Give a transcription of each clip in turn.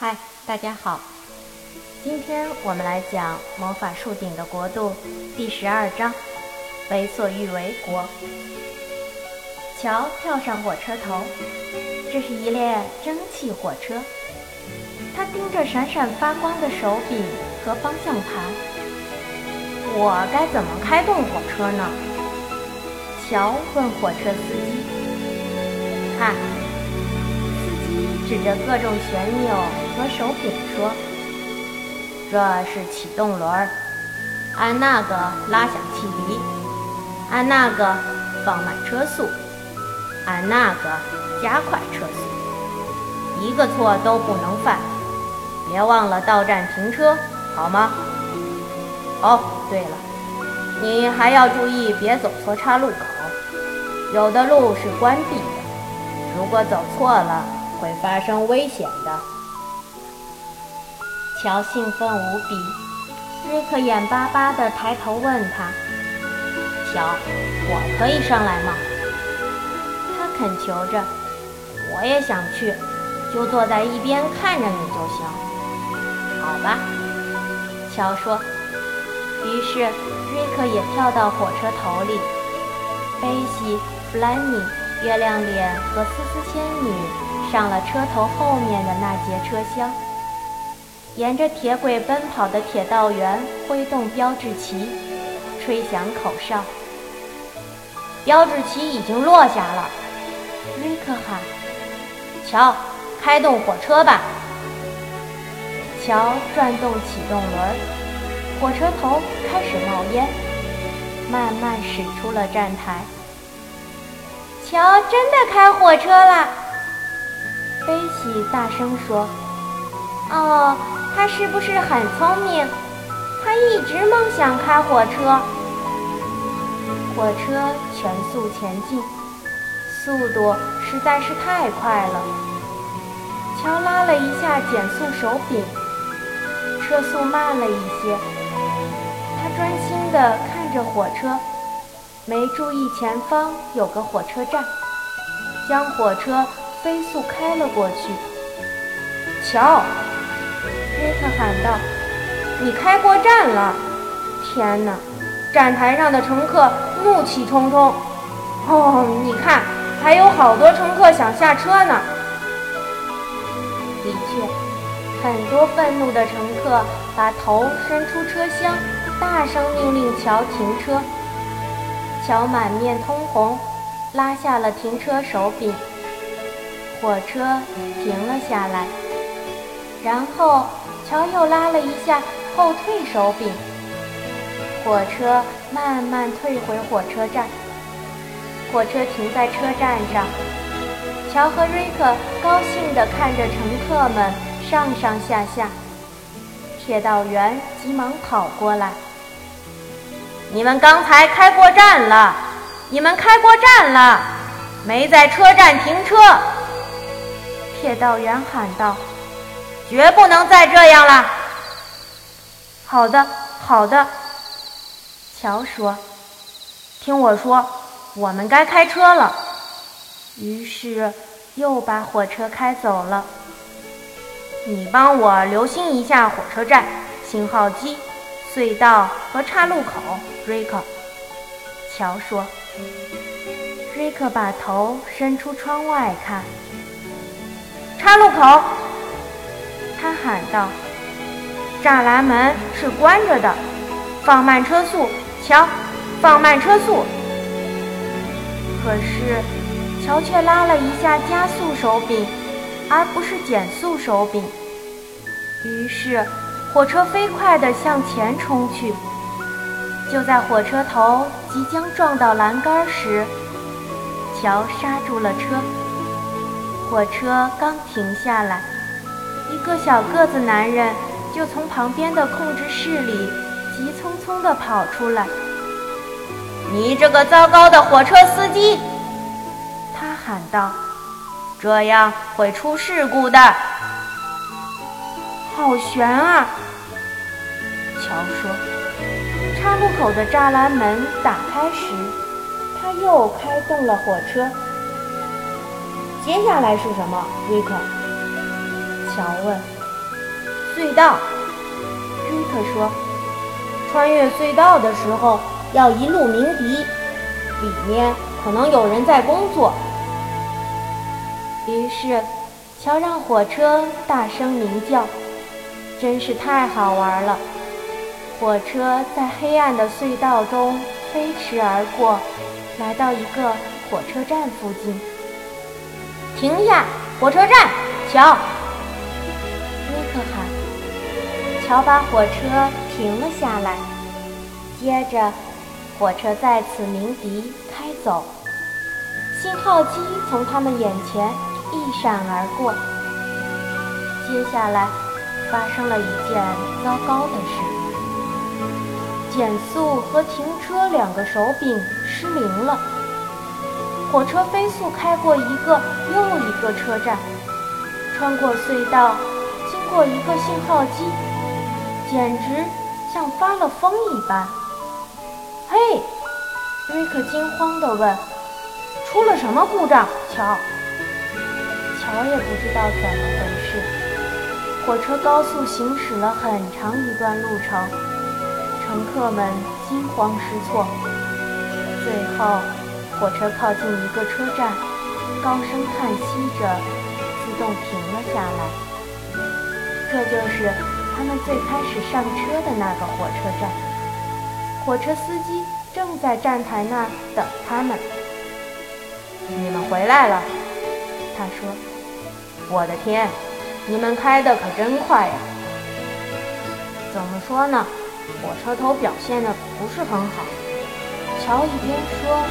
嗨，大家好，今天我们来讲《魔法树顶的国度》第十二章——为所欲为国。乔跳上火车头，这是一列蒸汽火车。他盯着闪闪发光的手柄和方向盘。我该怎么开动火车呢？乔问火车司机。看，司机指着各种旋钮。和手柄说：“这是启动轮，按那个拉响汽笛，按那个放慢车速，按那个加快车速，一个错都不能犯。别忘了到站停车，好吗？哦，对了，你还要注意别走错岔路口，有的路是关闭的，如果走错了会发生危险的。”乔兴奋无比，瑞克眼巴巴地抬头问他：“乔，我可以上来吗？”他恳求着：“我也想去，就坐在一边看着你就行。”“好吧。”乔说。于是瑞克也跳到火车头里。贝西、弗兰尼、月亮脸和丝丝仙女上了车头后面的那节车厢。沿着铁轨奔跑的铁道员挥动标志旗，吹响口哨。标志旗已经落下了，瑞克喊：“乔，开动火车吧！”乔转动启动轮，火车头开始冒烟，慢慢驶出了站台。乔真的开火车了，贝西大声说：“哦。”他是不是很聪明？他一直梦想开火车。火车全速前进，速度实在是太快了。乔拉了一下减速手柄，车速慢了一些。他专心地看着火车，没注意前方有个火车站，将火车飞速开了过去。瞧。威特喊道：“你开过站了！天哪，站台上的乘客怒气冲冲。哦，你看，还有好多乘客想下车呢。的确，很多愤怒的乘客把头伸出车厢，大声命令乔停车。乔满面通红，拉下了停车手柄。火车停了下来，然后。”乔又拉了一下后退手柄，火车慢慢退回火车站。火车停在车站上，乔和瑞克高兴地看着乘客们上上下下。铁道员急忙跑过来：“你们刚才开过站了！你们开过站了！没在车站停车！”铁道员喊道。绝不能再这样了。好的，好的。乔说：“听我说，我们该开车了。”于是又把火车开走了。你帮我留心一下火车站、信号机、隧道和岔路口，瑞克。乔说。瑞克把头伸出窗外看，岔路口。他喊道：“栅栏门是关着的，放慢车速，乔，放慢车速。”可是，乔却拉了一下加速手柄，而不是减速手柄。于是，火车飞快地向前冲去。就在火车头即将撞到栏杆时，乔刹住了车。火车刚停下来。一个小个子男人就从旁边的控制室里急匆匆地跑出来。“你这个糟糕的火车司机！”他喊道，“这样会出事故的。”好悬啊！乔说。岔路口的栅栏门打开时，他又开动了火车。接下来是什么，瑞克？乔问：“隧道。瑞克说：“穿越隧道的时候要一路鸣笛，里面可能有人在工作。”于是，乔让火车大声鸣叫，真是太好玩了。火车在黑暗的隧道中飞驰而过，来到一个火车站附近。停下！火车站，乔！尼克喊。乔把火车停了下来。接着，火车再次鸣笛开走。信号机从他们眼前一闪而过。接下来，发生了一件糟糕的事。减速和停车两个手柄失灵了，火车飞速开过一个又一个车站，穿过隧道，经过一个信号机，简直像发了疯一般。嘿，瑞克惊慌地问：“出了什么故障？”乔，乔也不知道怎么回事。火车高速行驶了很长一段路程。乘客们惊慌失措，最后火车靠近一个车站，高声叹息着，自动停了下来。这就是他们最开始上车的那个火车站。火车司机正在站台那儿等他们。你们回来了，他说：“我的天，你们开的可真快呀！怎么说呢？”火车头表现的不是很好。乔一边说，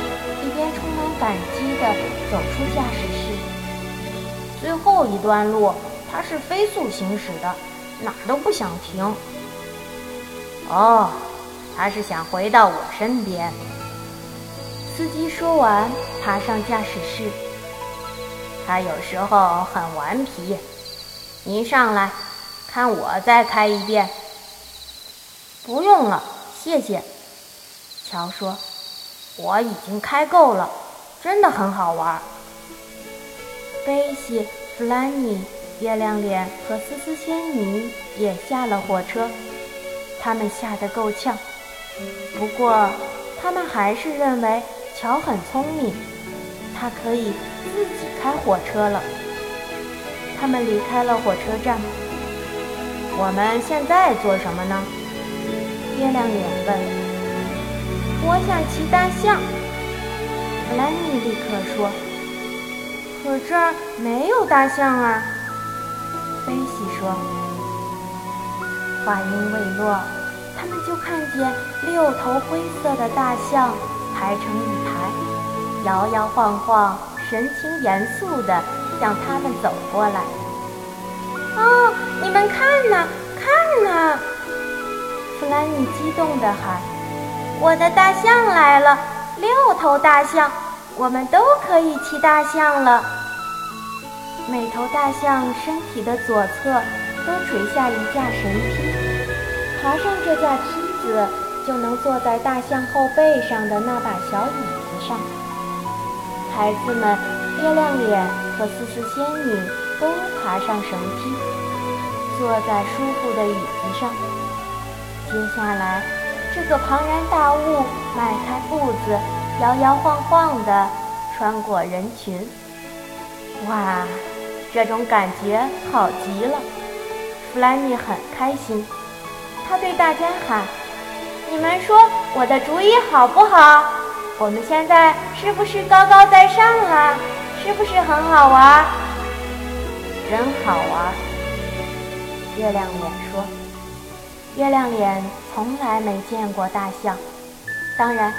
一边充满感激地走出驾驶室。最后一段路，它是飞速行驶的，哪儿都不想停。哦，他是想回到我身边。司机说完，爬上驾驶室。他有时候很顽皮。您上来，看我再开一遍。不用了，谢谢。乔说：“我已经开够了，真的很好玩。”贝西、弗兰尼、月亮脸和思思仙女也下了火车，他们吓得够呛。不过，他们还是认为乔很聪明，他可以自己开火车了。他们离开了火车站。我们现在做什么呢？月亮脸问：“我想骑大象。”弗兰尼立刻说：“可这儿没有大象啊。”贝西说。话音未落，他们就看见六头灰色的大象排成一排，摇摇晃晃，神情严肃地向他们走过来。哦，你们看呐，看呐！弗兰尼激动地喊：“我的大象来了！六头大象，我们都可以骑大象了。每头大象身体的左侧都垂下一架神梯，爬上这架梯子，就能坐在大象后背上的那把小椅子上。孩子们，月亮脸和思思仙女都爬上绳梯，坐在舒服的椅子上。”接下来，这个庞然大物迈开步子，摇摇晃晃地穿过人群。哇，这种感觉好极了！弗兰尼很开心，他对大家喊：“你们说我的主意好不好？我们现在是不是高高在上啊？是不是很好玩？真好玩！”月亮脸说。月亮脸从来没见过大象，当然，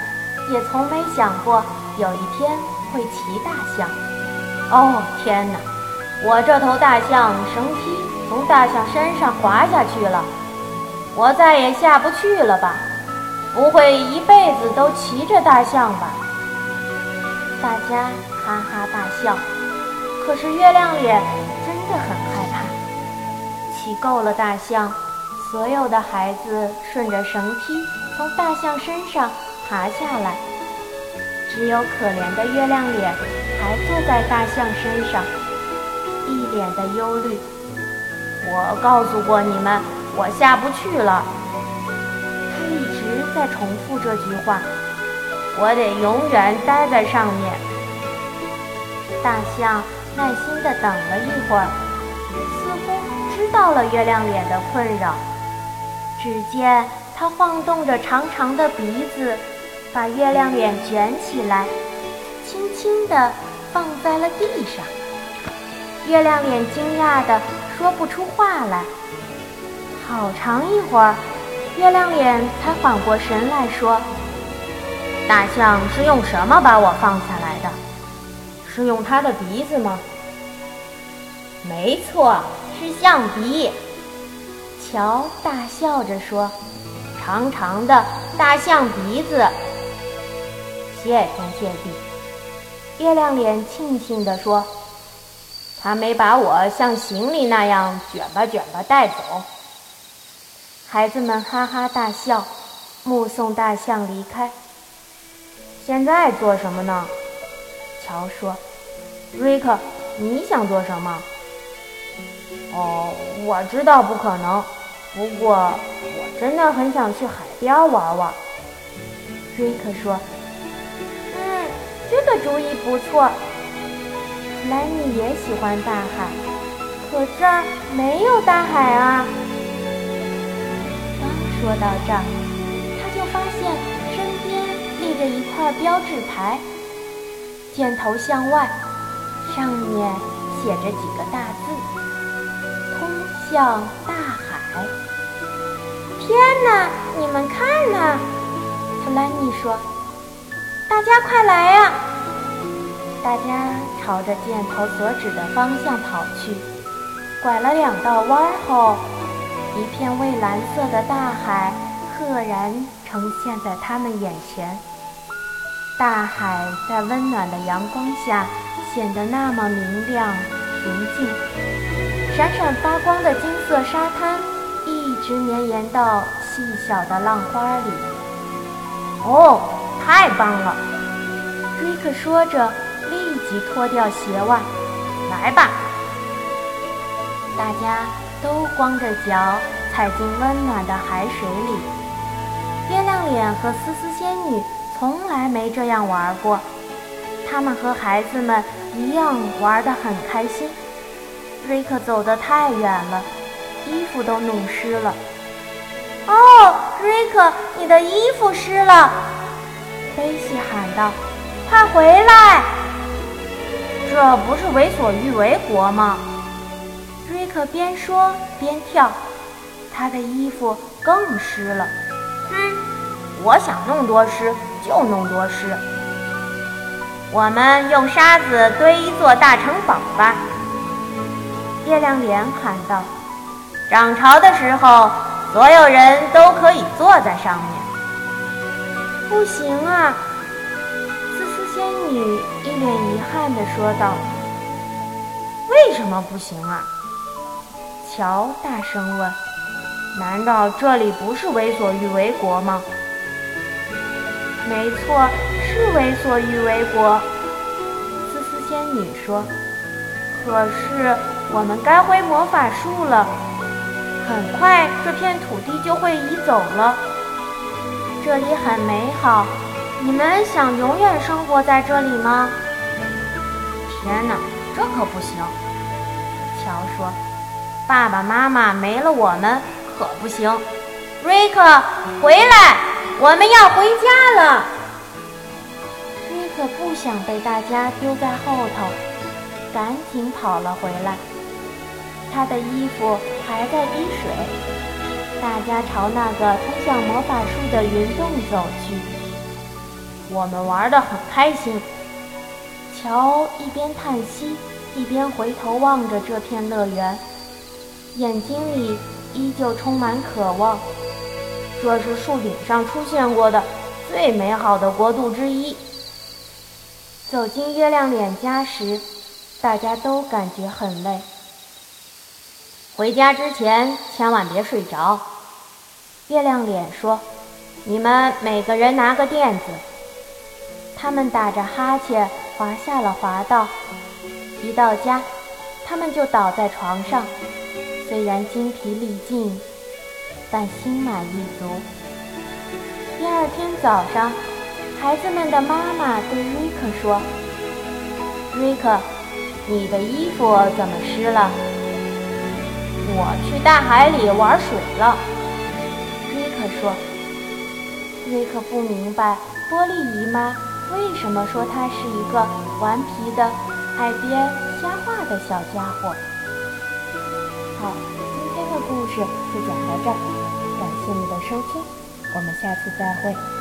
也从没想过有一天会骑大象。哦，天哪！我这头大象绳梯从大象身上滑下去了，我再也下不去了吧？不会一辈子都骑着大象吧？大家哈哈大笑。可是月亮脸真的很害怕。骑够了大象。所有的孩子顺着绳梯从大象身上爬下来，只有可怜的月亮脸还坐在大象身上，一脸的忧虑。我告诉过你们，我下不去了。他一直在重复这句话。我得永远待在上面。大象耐心地等了一会儿，似乎知道了月亮脸的困扰。只见它晃动着长长的鼻子，把月亮脸卷起来，轻轻地放在了地上。月亮脸惊讶的说不出话来。好长一会儿，月亮脸才缓过神来说：“大象是用什么把我放下来的？是用它的鼻子吗？”“没错，是象鼻。”乔大笑着说：“长长的大象鼻子。”谢天谢地，月亮脸庆幸地说：“他没把我像行李那样卷吧卷吧带走。”孩子们哈哈大笑，目送大象离开。现在做什么呢？乔说：“瑞克，你想做什么？”哦，我知道不可能。不过，我真的很想去海边玩玩。瑞克说：“嗯，这个主意不错。”莱尼也喜欢大海，可这儿没有大海啊。刚说到这儿，他就发现身边立着一块标志牌，箭头向外，上面写着几个大字：“通向。”天哪！你们看呐，弗兰妮说：“大家快来呀！”大家朝着箭头所指的方向跑去。拐了两道弯后，一片蔚蓝色的大海赫然呈现在他们眼前。大海在温暖的阳光下显得那么明亮、平静。闪闪发光的金色沙滩。直绵延到细小的浪花里。哦，太棒了！瑞克说着，立即脱掉鞋袜。来吧！大家都光着脚踩进温暖的海水里。月亮脸和思思仙女从来没这样玩过，他们和孩子们一样玩得很开心。瑞克走得太远了。衣服都弄湿了。哦，瑞克，你的衣服湿了！贝西喊道：“快回来！”这不是为所欲为国吗？瑞克边说边跳，他的衣服更湿了。哼，我想弄多湿就弄多湿。我们用沙子堆一座大城堡吧！月亮脸喊道。涨潮的时候，所有人都可以坐在上面。不行啊！思思仙女一脸遗憾地说道。“为什么不行啊？”乔大声问。“难道这里不是为所欲为国吗？”“没错，是为所欲为国。”思思仙女说。“可是我们该回魔法树了。”很快，这片土地就会移走了。这里很美好，你们想永远生活在这里吗？天哪，这可不行！乔说：“爸爸妈妈没了我们可不行。”瑞克，回来，我们要回家了。瑞克不想被大家丢在后头，赶紧跑了回来。他的衣服还在滴水，大家朝那个通向魔法树的云洞走去。我们玩得很开心。乔一边叹息，一边回头望着这片乐园，眼睛里依旧充满渴望。这是树顶上出现过的最美好的国度之一。走进月亮脸家时，大家都感觉很累。回家之前千万别睡着，月亮脸说：“你们每个人拿个垫子。”他们打着哈欠滑下了滑道。一到家，他们就倒在床上，虽然精疲力尽，但心满意足。第二天早上，孩子们的妈妈对瑞克说：“瑞克，你的衣服怎么湿了？”“我去大海里玩水了。”瑞克说。瑞克不明白波利姨妈为什么说他是一个顽皮的、爱编瞎话的小家伙。好，今天的故事就讲到这儿，感谢你的收听，我们下次再会。